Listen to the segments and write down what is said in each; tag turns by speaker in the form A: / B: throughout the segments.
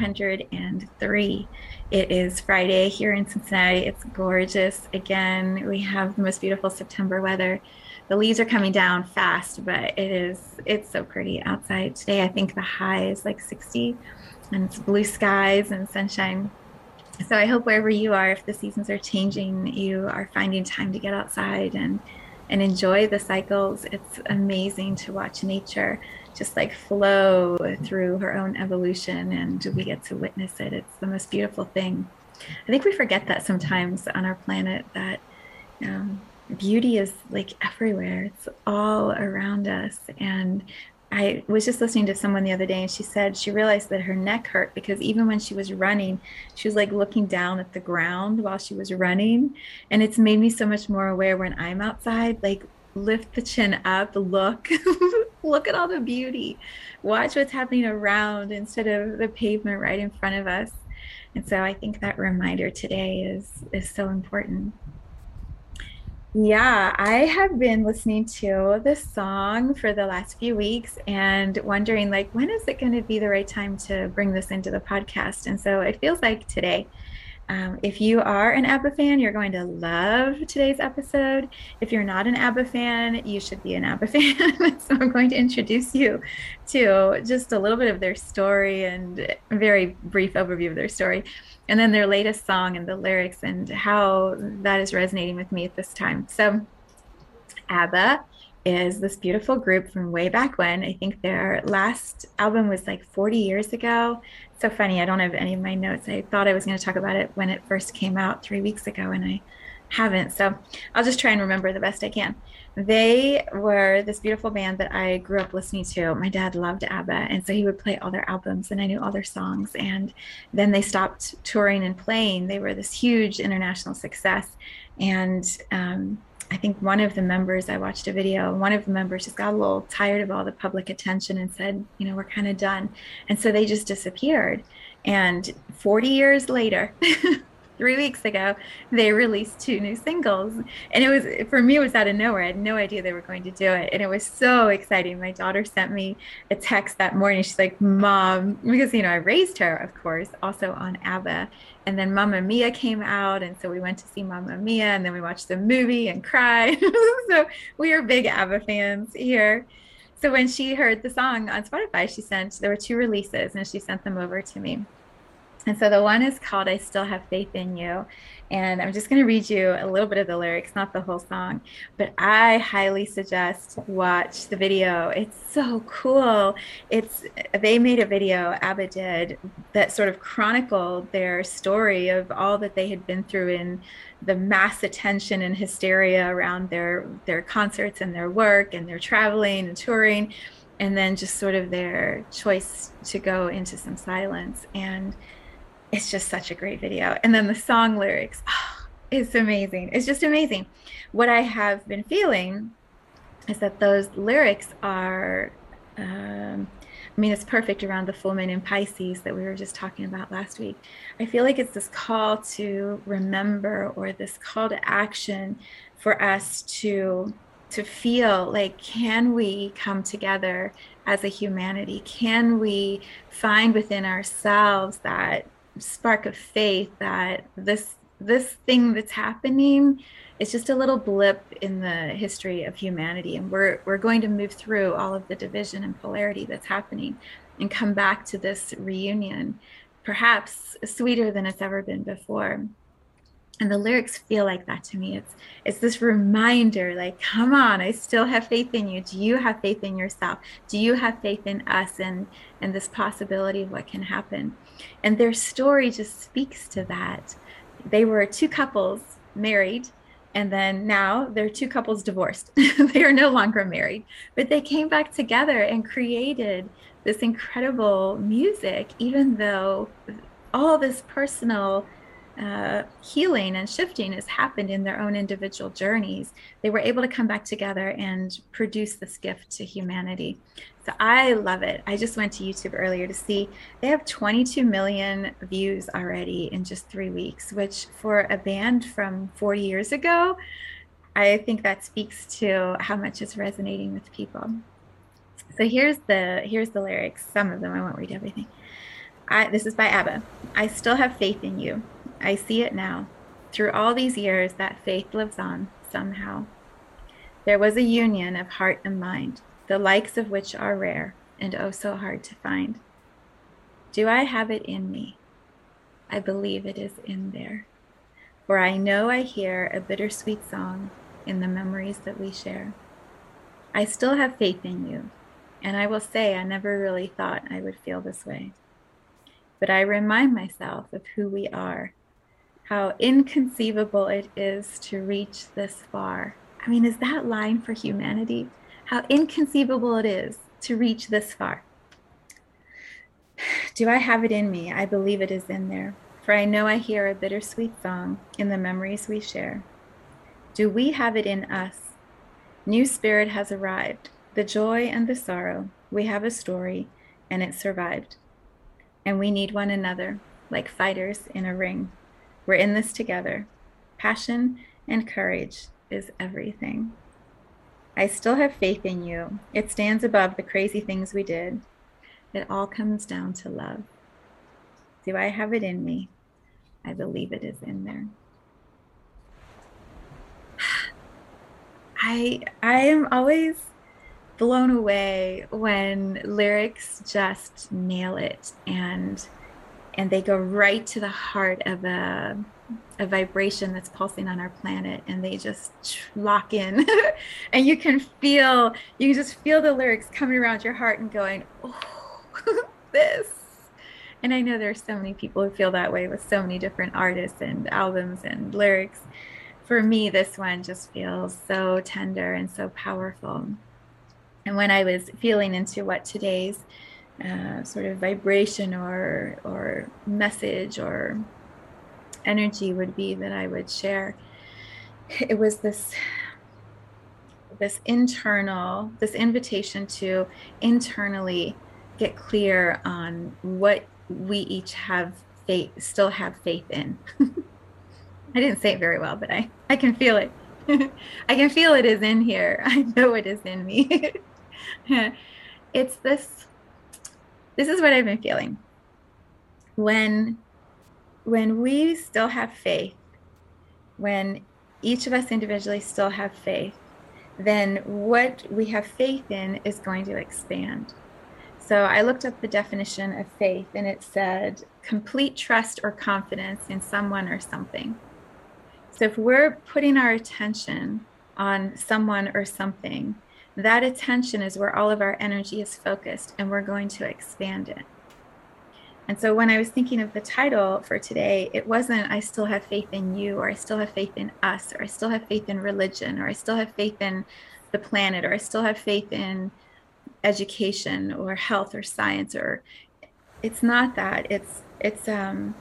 A: 403. It is Friday here in Cincinnati. It's gorgeous. Again, we have the most beautiful September weather. The leaves are coming down fast, but it is it's so pretty outside today. I think the high is like 60 and it's blue skies and sunshine. So I hope wherever you are, if the seasons are changing, you are finding time to get outside and and enjoy the cycles. It's amazing to watch nature just like flow through her own evolution and we get to witness it. It's the most beautiful thing. I think we forget that sometimes on our planet that um, beauty is like everywhere. It's all around us. And I was just listening to someone the other day and she said she realized that her neck hurt because even when she was running, she was like looking down at the ground while she was running. And it's made me so much more aware when I'm outside, like lift the chin up, look, look at all the beauty. Watch what's happening around instead of the pavement right in front of us. And so I think that reminder today is is so important. Yeah, I have been listening to this song for the last few weeks and wondering like when is it going to be the right time to bring this into the podcast? And so it feels like today. Um, if you are an ABBA fan, you're going to love today's episode. If you're not an ABBA fan, you should be an ABBA fan. so I'm going to introduce you to just a little bit of their story and a very brief overview of their story, and then their latest song and the lyrics and how that is resonating with me at this time. So, ABBA is this beautiful group from way back when. I think their last album was like 40 years ago. So funny, I don't have any of my notes. I thought I was going to talk about it when it first came out three weeks ago, and I haven't. So I'll just try and remember the best I can. They were this beautiful band that I grew up listening to. My dad loved ABBA, and so he would play all their albums, and I knew all their songs. And then they stopped touring and playing. They were this huge international success. And um, I think one of the members, I watched a video, one of the members just got a little tired of all the public attention and said, you know, we're kind of done. And so they just disappeared. And 40 years later, three weeks ago, they released two new singles. And it was, for me, it was out of nowhere. I had no idea they were going to do it. And it was so exciting. My daughter sent me a text that morning. She's like, Mom, because, you know, I raised her, of course, also on ABBA. And then Mamma Mia came out. And so we went to see Mamma Mia and then we watched the movie and cried. so we are big ABBA fans here. So when she heard the song on Spotify, she sent, there were two releases and she sent them over to me. And so the one is called I Still Have Faith in You. And I'm just going to read you a little bit of the lyrics, not the whole song, but I highly suggest watch the video. It's so cool. It's they made a video, ABBA did, that sort of chronicled their story of all that they had been through in the mass attention and hysteria around their their concerts and their work and their traveling and touring and then just sort of their choice to go into some silence and it's just such a great video. And then the song lyrics, oh, it's amazing. It's just amazing. What I have been feeling is that those lyrics are, um, I mean, it's perfect around the full moon in Pisces that we were just talking about last week. I feel like it's this call to remember or this call to action for us to to feel like can we come together as a humanity can we find within ourselves that spark of faith that this this thing that's happening is just a little blip in the history of humanity. And we're we're going to move through all of the division and polarity that's happening and come back to this reunion perhaps sweeter than it's ever been before and the lyrics feel like that to me it's it's this reminder like come on i still have faith in you do you have faith in yourself do you have faith in us and and this possibility of what can happen And their story just speaks to that. They were two couples married, and then now they're two couples divorced. they are no longer married, but they came back together and created this incredible music, even though all this personal uh, healing and shifting has happened in their own individual journeys, they were able to come back together and produce this gift to humanity. So I love it. I just went to YouTube earlier to see they have 22 million views already in just three weeks, which for a band from four years ago, I think that speaks to how much it's resonating with people. So here's the here's the lyrics. Some of them I won't read everything. I, this is by ABBA. I still have faith in you. I see it now. Through all these years, that faith lives on somehow. There was a union of heart and mind, the likes of which are rare and oh so hard to find. Do I have it in me? I believe it is in there. For I know I hear a bittersweet song in the memories that we share. I still have faith in you, and I will say I never really thought I would feel this way. But I remind myself of who we are how inconceivable it is to reach this far. I mean, is that line for humanity? How inconceivable it is to reach this far. Do I have it in me? I believe it is in there, for I know I hear a bittersweet song in the memories we share. Do we have it in us? New spirit has arrived, the joy and the sorrow. We have a story, and it survived. And we need one another, like fighters in a ring. We're in this together. Passion and courage is everything. I still have faith in you. It stands above the crazy things we did. It all comes down to love. Do I have it in me? I believe it is in there. I I am always blown away when lyrics just nail it and and they go right to the heart of a, a vibration that's pulsing on our planet and they just lock in. And you can feel you can just feel the lyrics coming around your heart and going oh this. And i know there's so many people who feel that way with so many different artists and albums and lyrics. For me this one just feels so tender and so powerful. And when i was feeling into what today's uh, sort of vibration or or message or energy would be that I would share. It was this this internal this invitation to internally get clear on what we each have faith still have faith in. I didn't say it very well, but I I can feel it. I can feel it is in here. I know it is in me. it's this this is what I've been feeling. When when we still have faith, when each of us individually still have faith, then what we have faith in is going to expand. So I looked up the definition of faith and it said complete trust or confidence in someone or something. So if we're putting our attention on someone or something, that attention is where all of our energy is focused, and we're going to expand it. And so when I was thinking of the title for today, it wasn't I still have faith in you, or I still have faith in us, or I still have faith in religion, or I still have faith in the planet, or I still have faith in education or health or science or it's not that it's it's um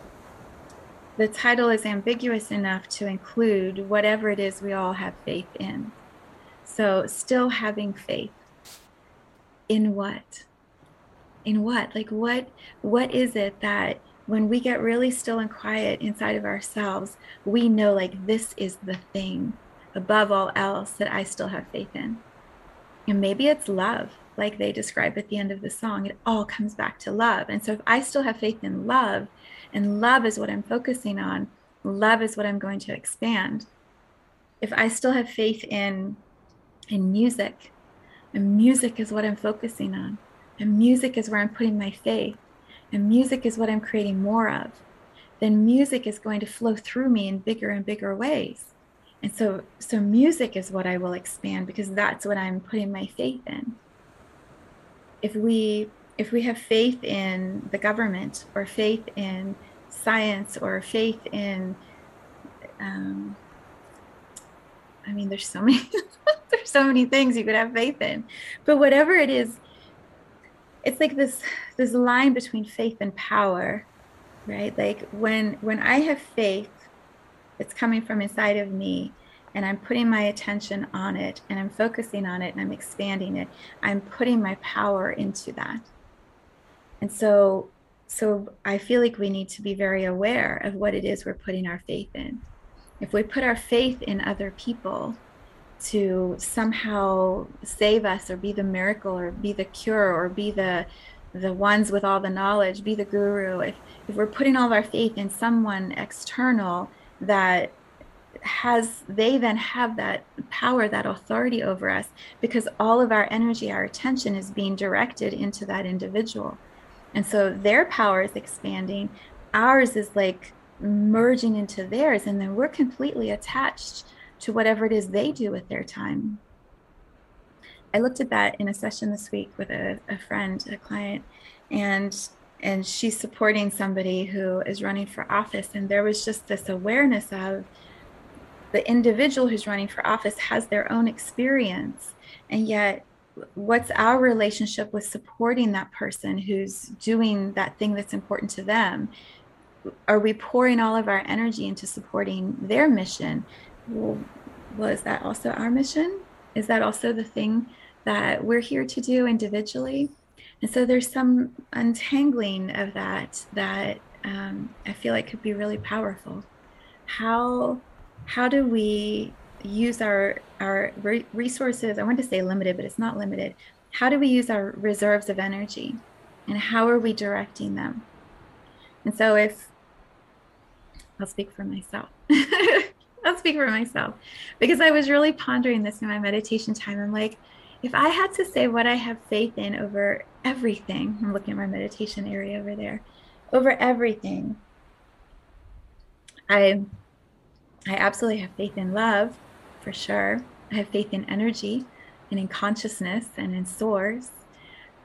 A: the title is ambiguous enough to include whatever it is we all have faith in so, still having faith in what? In what? Like what what is it that when we get really still and quiet inside of ourselves, we know like this is the thing above all else that I still have faith in. And maybe it's love, like they describe at the end of the song. It all comes back to love. And so if I still have faith in love, and love is what I'm focusing on, love is what I'm going to expand. If I still have faith in in music. And music is what I'm focusing on. And music is where I'm putting my faith. And music is what I'm creating more of. Then music is going to flow through me in bigger and bigger ways. And so so music is what I will expand because that's what I'm putting my faith in. If we if we have faith in the government or faith in science or faith in um, I mean, there's so many, there's so many things you could have faith in, but whatever it is, it's like this this line between faith and power, right? Like when when I have faith, it's coming from inside of me, and I'm putting my attention on it, and I'm focusing on it, and I'm expanding it. I'm putting my power into that, and so so I feel like we need to be very aware of what it is we're putting our faith in if we put our faith in other people to somehow save us or be the miracle or be the cure or be the the ones with all the knowledge be the guru. If if we're putting all of our faith in someone external that has they then have that power that authority over us because all of our energy our attention is being directed into that individual. And so their power is expanding. Ours is like merging into theirs and then we're completely attached to whatever it is they do with their time i looked at that in a session this week with a, a friend a client and and she's supporting somebody who is running for office and there was just this awareness of the individual who's running for office has their own experience and yet what's our relationship with supporting that person who's doing that thing that's important to them are we pouring all of our energy into supporting their mission? Well, well, is that also our mission? Is that also the thing that we're here to do individually? And so there's some untangling of that that um, I feel like could be really powerful. How how do we use our our resources? I want to say limited, but it's not limited. How do we use our reserves of energy, and how are we directing them? And so if I'll speak for myself. I'll speak for myself because I was really pondering this in my meditation time. I'm like, if I had to say what I have faith in over everything, I'm looking at my meditation area over there, over everything. I I absolutely have faith in love, for sure. I have faith in energy and in consciousness and in source.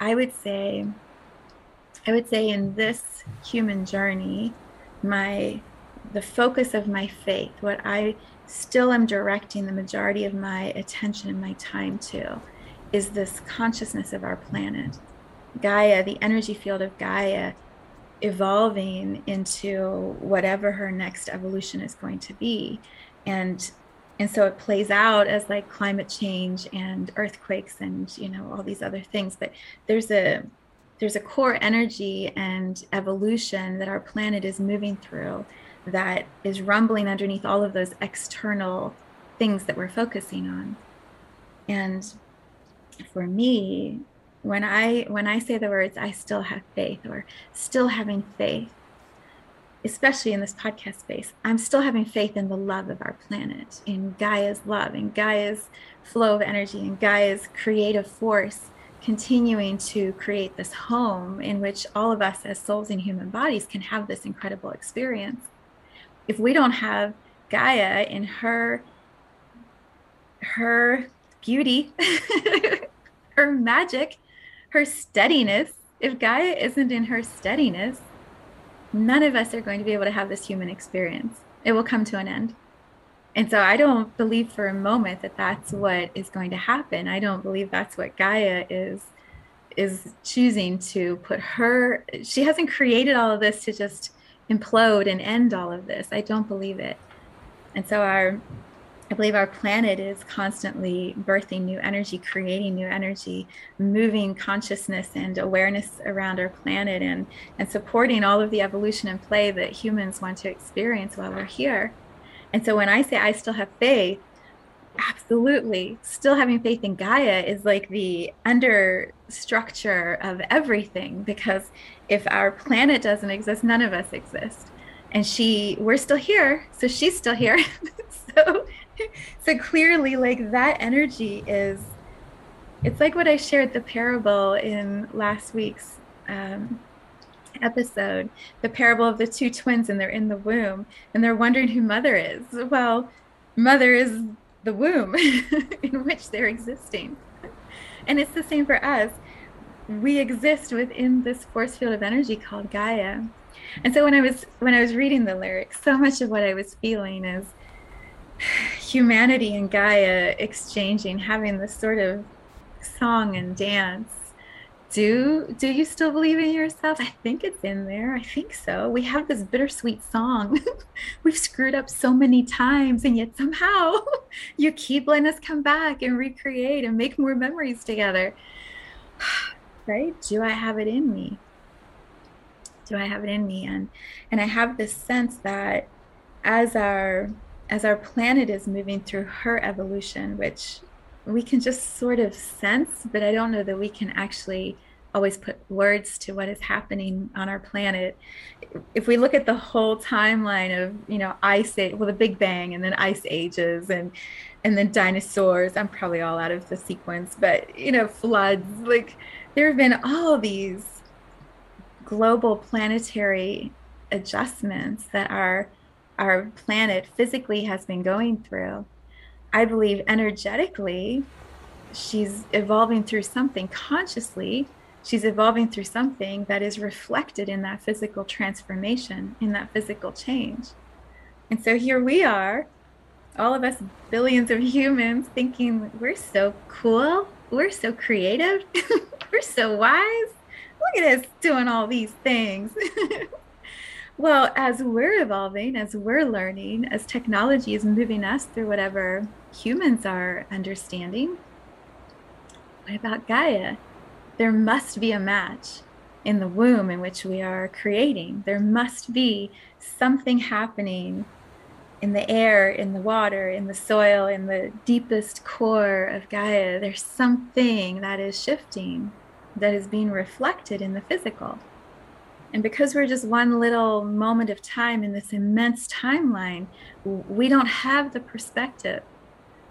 A: I would say I would say in this human journey, my the focus of my faith, what I still am directing the majority of my attention and my time to, is this consciousness of our planet. Gaia, the energy field of Gaia, evolving into whatever her next evolution is going to be. And and so it plays out as like climate change and earthquakes and you know all these other things but there's a there's a core energy and evolution that our planet is moving through that is rumbling underneath all of those external things that we're focusing on. And for me when i when i say the words i still have faith or still having faith especially in this podcast space i'm still having faith in the love of our planet in gaia's love in gaia's flow of energy in gaia's creative force continuing to create this home in which all of us as souls in human bodies can have this incredible experience if we don't have gaia in her her beauty her magic her steadiness if gaia isn't in her steadiness none of us are going to be able to have this human experience it will come to an end and so I don't believe for a moment that that's what is going to happen. I don't believe that's what Gaia is is choosing to put her she hasn't created all of this to just implode and end all of this. I don't believe it. And so our I believe our planet is constantly birthing new energy, creating new energy, moving consciousness and awareness around our planet and and supporting all of the evolution and play that humans want to experience while we're here. And so when I say I still have faith, absolutely, still having faith in Gaia is like the under structure of everything because if our planet doesn't exist, none of us exist. And she, we're still here, so she's still here. so, so clearly, like that energy is, it's like what I shared the parable in last week's um, episode the parable of the two twins and they're in the womb and they're wondering who mother is well mother is the womb in which they're existing and it's the same for us we exist within this force field of energy called Gaia. And so when I was when I was reading the lyrics, so much of what I was feeling is humanity and Gaia exchanging, having this sort of song and dance. Do do you still believe in yourself? I think it's in there. I think so. We have this bittersweet song. We've screwed up so many times, and yet somehow you keep letting us come back and recreate and make more memories together. right? Do I have it in me? Do I have it in me? And and I have this sense that as our as our planet is moving through her evolution, which we can just sort of sense, but I don't know that we can actually always put words to what is happening on our planet. If we look at the whole timeline of, you know, ice age, well, the Big Bang and then ice ages and and then dinosaurs, I'm probably all out of the sequence, but you know, floods, like there have been all these global planetary adjustments that our our planet physically has been going through. I believe energetically she's evolving through something. Consciously she's evolving through something that is reflected in that physical transformation in that physical change. And so here we are all of us billions of humans thinking we're so cool we're so creative we're so wise look at us doing all these things. well, as we're evolving, as we're learning, as technology is moving us through whatever humans are understanding, what about Gaia? There must be a match in the womb in which we are creating. There must be something happening in the air, in the water, in the soil, in the deepest core of Gaia. There's something that is shifting that is being reflected in the physical. And because we're just one little moment of time in this immense timeline, we don't have the perspective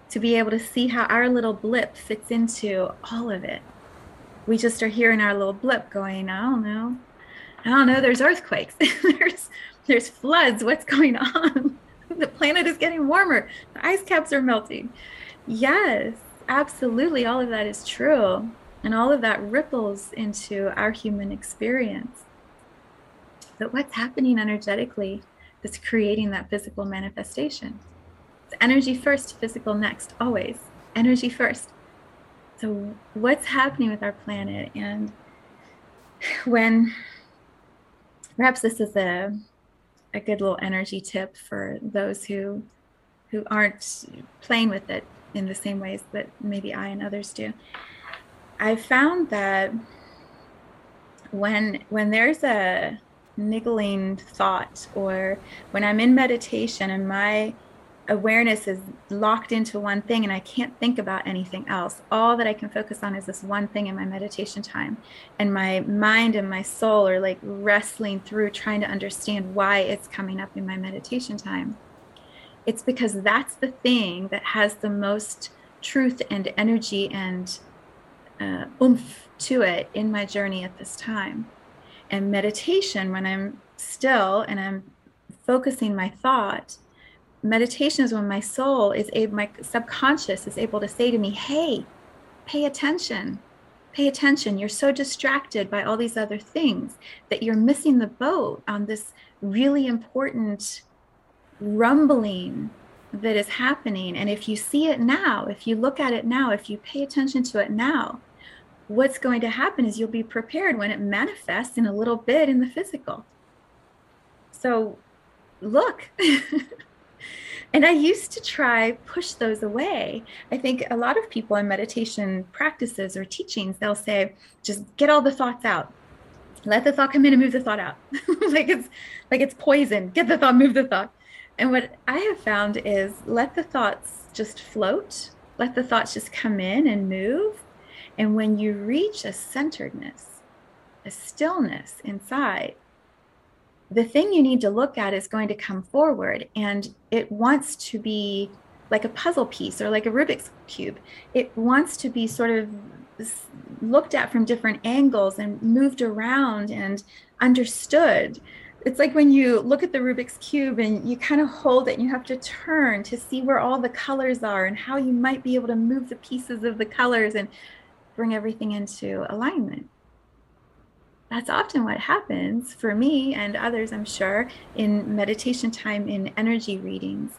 A: to be able to see how our little blip fits into all of it. We just are here in our little blip going, I don't know. I don't know, there's earthquakes. there's there's floods. What's going on? the planet is getting warmer. The ice caps are melting. Yes, absolutely all of that is true. And all of that ripples into our human experience. But what's happening energetically that's creating that physical manifestation. It's energy first, physical next, always. Energy first. So, what's happening with our planet? And when perhaps this is a, a good little energy tip for those who who aren't playing with it in the same ways that maybe I and others do. I found that when when there's a niggling thought or when I'm in meditation and my awareness is locked into one thing and I can't think about anything else. All that I can focus on is this one thing in my meditation time. And my mind and my soul are like wrestling through trying to understand why it's coming up in my meditation time. It's because that's the thing that has the most truth and energy and uh, oomph to it in my journey at this time. And meditation, when I'm still and I'm focusing my thought, meditation is when my soul is able, my subconscious is able to say to me, hey, pay attention. Pay attention. You're so distracted by all these other things that you're missing the boat on this really important rumbling that is happening. And if you see it now, if you look at it now, if you pay attention to it now, what's going to happen is you'll be prepared when it manifests in a little bit in the physical. So look. and I used to try push those away. I think a lot of people in meditation practices or teachings, they'll say, just get all the thoughts out. Let the thought come in and move the thought out. like it's like it's poison. Get the thought, move the thought. And what I have found is let the thoughts just float, let the thoughts just come in and move. And when you reach a centeredness, a stillness inside, the thing you need to look at is going to come forward and it wants to be like a puzzle piece or like a Rubik's Cube. It wants to be sort of looked at from different angles and moved around and understood it's like when you look at the Rubik's Cube and you kind of hold it and you have to turn to see where all the colors are and how you might be able to move the pieces of the colors and bring everything into alignment. That's often what happens for me and others, I'm sure, in meditation time, in energy readings.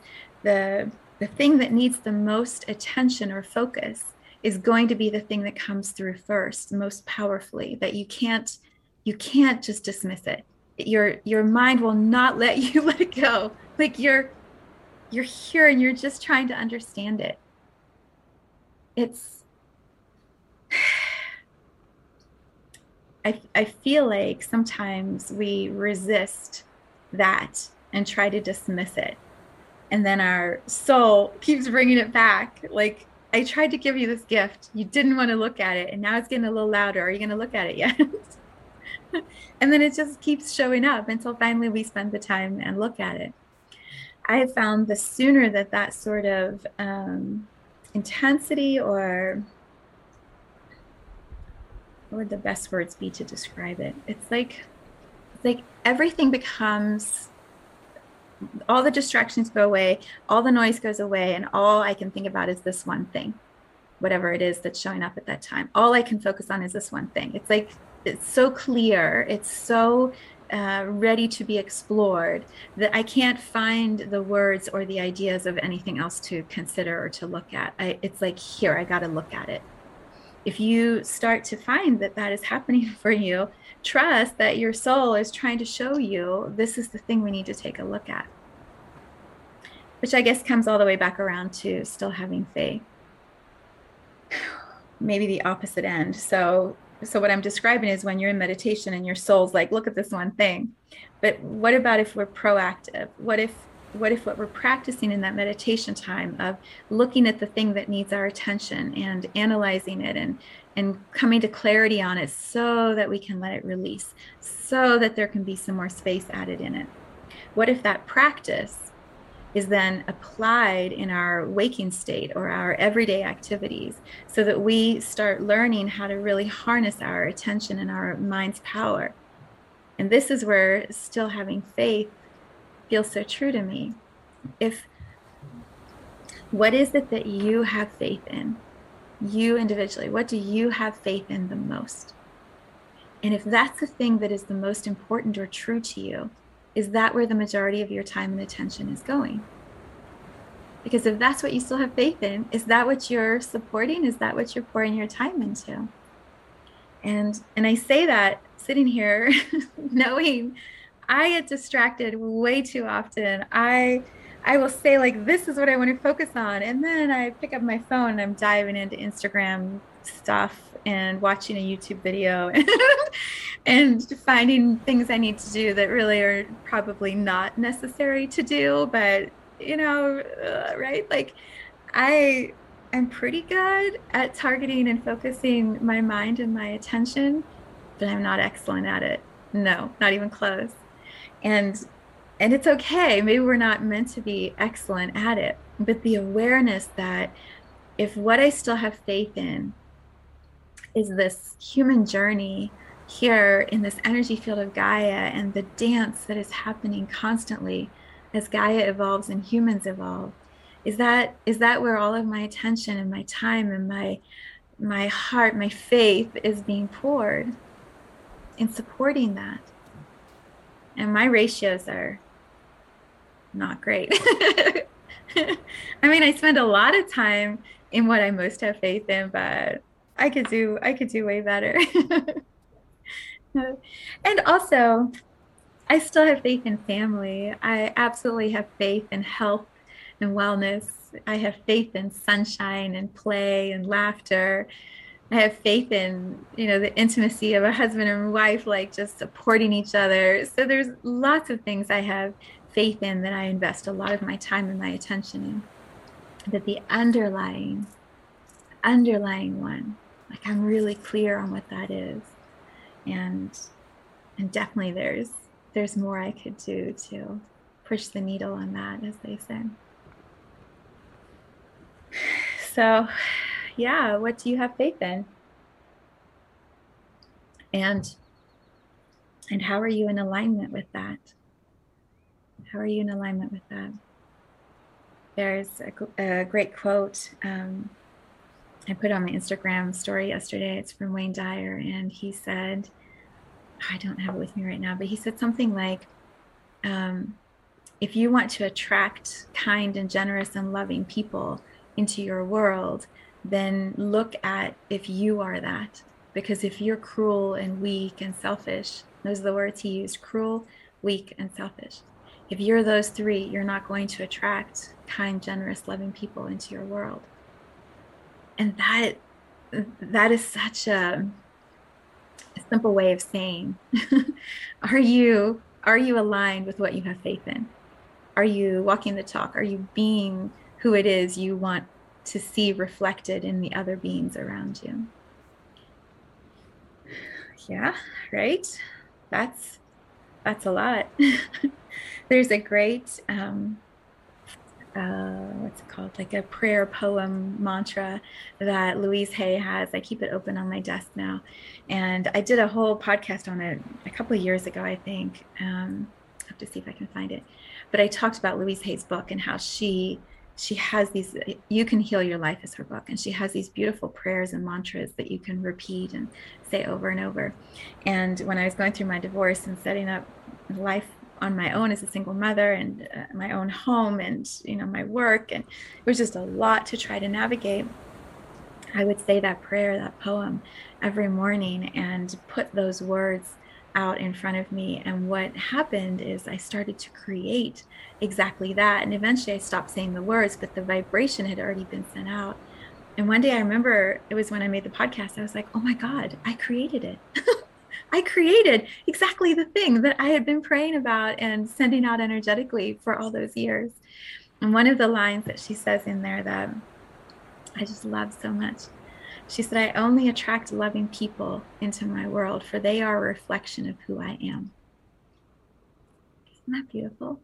A: The, the thing that needs the most attention or focus is going to be the thing that comes through first, most powerfully, that you can't you can't just dismiss it. Your your mind will not let you let it go. Like you're you're here and you're just trying to understand it. It's I, I feel like sometimes we resist that and try to dismiss it. And then our soul keeps bringing it back. Like, I tried to give you this gift. You didn't want to look at it. And now it's getting a little louder. Are you going to look at it yet? and then it just keeps showing up until finally we spend the time and look at it. I have found the sooner that that sort of um, intensity or what would the best words be to describe it? It's like like everything becomes all the distractions go away, all the noise goes away, and all I can think about is this one thing, whatever it is that's showing up at that time. All I can focus on is this one thing. It's like it's so clear, it's so uh, ready to be explored that I can't find the words or the ideas of anything else to consider or to look at. I, it's like, here, I got to look at it if you start to find that that is happening for you, trust that your soul is trying to show you this is the thing we need to take a look at. Which I guess comes all the way back around to still having faith. Maybe the opposite end. So so what I'm describing is when you're in meditation and your soul's like, look at this one thing. But what about if we're proactive? What if what if what we're practicing in that meditation time of looking at the thing that needs our attention and analyzing it and and coming to clarity on it so that we can let it release so that there can be some more space added in it? What if that practice is then applied in our waking state or our everyday activities so that we start learning how to really harness our attention and our mind's power? And this is where still having faith feels so true to me. If what is it that you have faith in? You individually, what do you have faith in the most? And if that's the thing that is the most important or true to you, is that where the majority of your time and attention is going? Because if that's what you still have faith in, is that what you're supporting? Is that what you're pouring your time into? And and I say that sitting here knowing I get distracted way too often. I I will say like this is what I want to focus on and then I pick up my phone and I'm diving into Instagram stuff and watching a YouTube video and finding things I need to do that really are probably not necessary to do but you know uh, right? Like I I'm pretty good at targeting and focusing my mind and my attention but I'm not excellent at it. No not even close and and it's okay. Maybe we're not meant to be excellent at it. But the awareness that if what i still have faith in is this human journey here in this energy field of gaia and the dance that is happening constantly as gaia evolves and humans evolve is that is that where all of my attention and my time and my my heart my faith is being poured in supporting that and my ratios are not great. I mean, I spend a lot of time in what I most have faith in, but I could do I could do way better. and also, I still have faith in family. I absolutely have faith in health and wellness. I have faith in sunshine and play and laughter I have faith in, you know, the intimacy of a husband and wife, like just supporting each other. So there's lots of things I have faith in that I invest a lot of my time and my attention in. That the underlying, underlying one, like I'm really clear on what that is. And and definitely there's there's more I could do to push the needle on that, as they say. So yeah, what do you have faith in? And and how are you in alignment with that? How are you in alignment with that? There's a, a great quote um, I put on my Instagram story yesterday. It's from Wayne Dyer, and he said, I don't have it with me right now, but he said something like, um, if you want to attract kind and generous and loving people into your world, then look at if you are that. Because if you're cruel and weak and selfish, those are the words he used cruel, weak, and selfish. If you're those three, you're not going to attract kind, generous, loving people into your world. And that that is such a, a simple way of saying are you are you aligned with what you have faith in? Are you walking the talk? Are you being who it is you want to see reflected in the other beings around you? Yeah, right? That's that's a lot. There's a great um, uh, what's it called? Like a prayer poem mantra that Louise Hay has. I keep it open on my desk now, and I did a whole podcast on it a couple of years ago, I think. Um, I have to see if I can find it, but I talked about Louise Hay's book and how she she has these you can heal your life is her book. And she has these beautiful prayers and mantras that you can repeat and say over and over. And when i was going through my divorce and setting up life on my own as a single mother and uh, my own home and you know my work and it was just a lot to try to navigate i would say that prayer that poem every morning and put those words out in front of me and what happened is i started to create exactly that and eventually i stopped saying the words but the vibration had already been sent out and one day i remember it was when i made the podcast i was like oh my god i created it I created exactly the thing that I had been praying about and sending out energetically for all those years. And one of the lines that she says in there that I just love so much. She said, I only attract loving people into my world, for they are a reflection of who I am. Isn't that beautiful?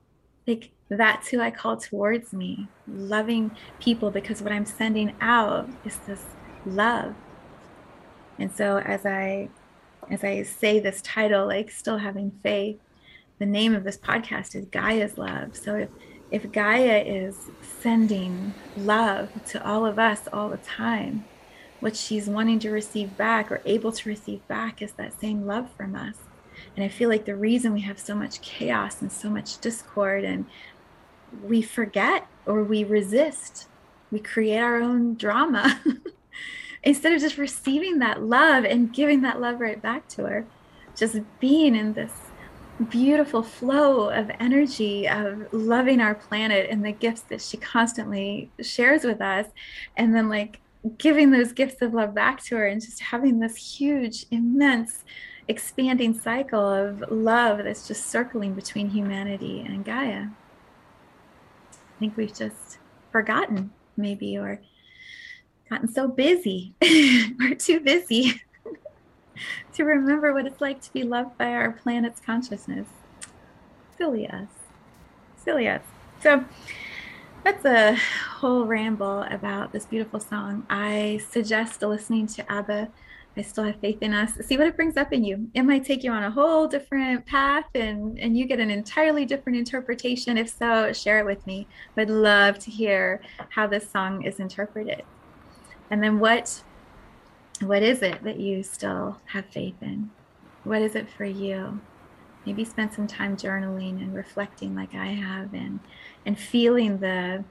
A: Like, that's who I call towards me, loving people, because what I'm sending out is this love. And so, as I as I say this title, like still having faith, the name of this podcast is Gaia's Love. So if if Gaia is sending love to all of us all the time, what she's wanting to receive back or able to receive back is that same love from us. And I feel like the reason we have so much chaos and so much discord and we forget or we resist, we create our own drama instead of just receiving that love and giving that love right back to her, just being in this beautiful flow of energy of loving our planet and the gifts that she constantly shares with us and then like giving those gifts of love back to her and just having this huge immense expanding cycle of love that's just circling between humanity and gaia i think we've just forgotten maybe or gotten so busy. We're too busy to remember what it's like to be loved by our planet's consciousness. Silly us. Silly us. So that's a whole ramble about this beautiful song. I suggest listening to ABBA. I still have faith in us. See what it brings up in you. It might take you on a whole different path and, and you get an entirely different interpretation. If so, share it with me. Would love to hear how this song is interpreted and then what what is it that you still have faith in what is it for you maybe spend some time journaling and reflecting like i have and and feeling the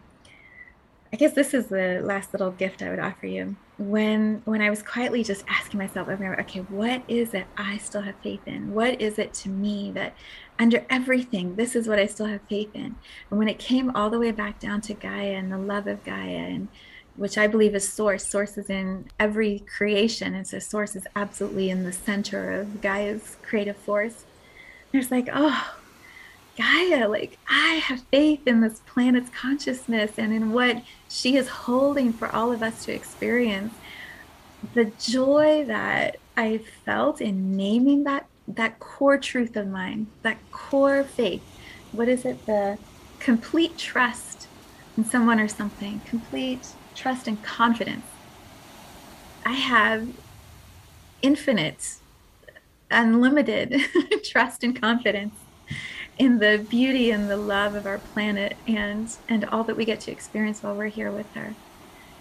A: i guess this is the last little gift i would offer you when when i was quietly just asking myself over and over okay what is it i still have faith in what is it to me that under everything this is what i still have faith in and when it came all the way back down to gaia and the love of gaia and which I believe is source. Source is in every creation. And so source is absolutely in the center of Gaia's creative force. There's like, oh, Gaia, like I have faith in this planet's consciousness and in what she is holding for all of us to experience. The joy that I felt in naming that that core truth of mine, that core faith. What is it? The complete trust in someone or something, complete trust and confidence. I have infinite, unlimited trust and confidence in the beauty and the love of our planet and and all that we get to experience while we're here with her.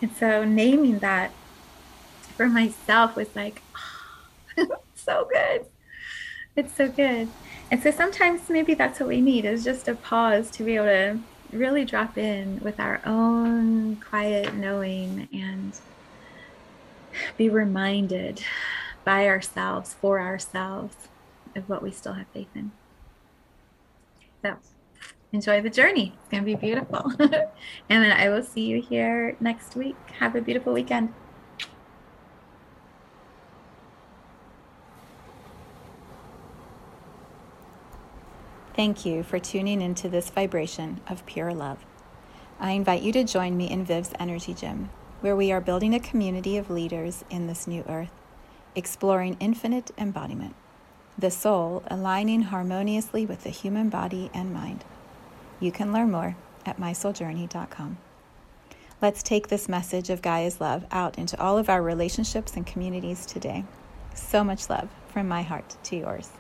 A: And so naming that for myself was like oh, so good. It's so good. And so sometimes maybe that's what we need is just a pause to be able to really drop in with our own quiet knowing and be reminded by ourselves, for ourselves, of what we still have faith in. So enjoy the journey. It's going to be beautiful. and then I will see you here next week. Have a beautiful weekend.
B: Thank you for tuning into this vibration of pure love. I invite you to join me in Viv's Energy Gym, where we are building a community of leaders in this new earth, exploring infinite embodiment, the soul aligning harmoniously with the human body and mind. You can learn more at mysouljourney.com. Let's take this message of Gaia's love out into all of our relationships and communities today. So much love from my heart to yours.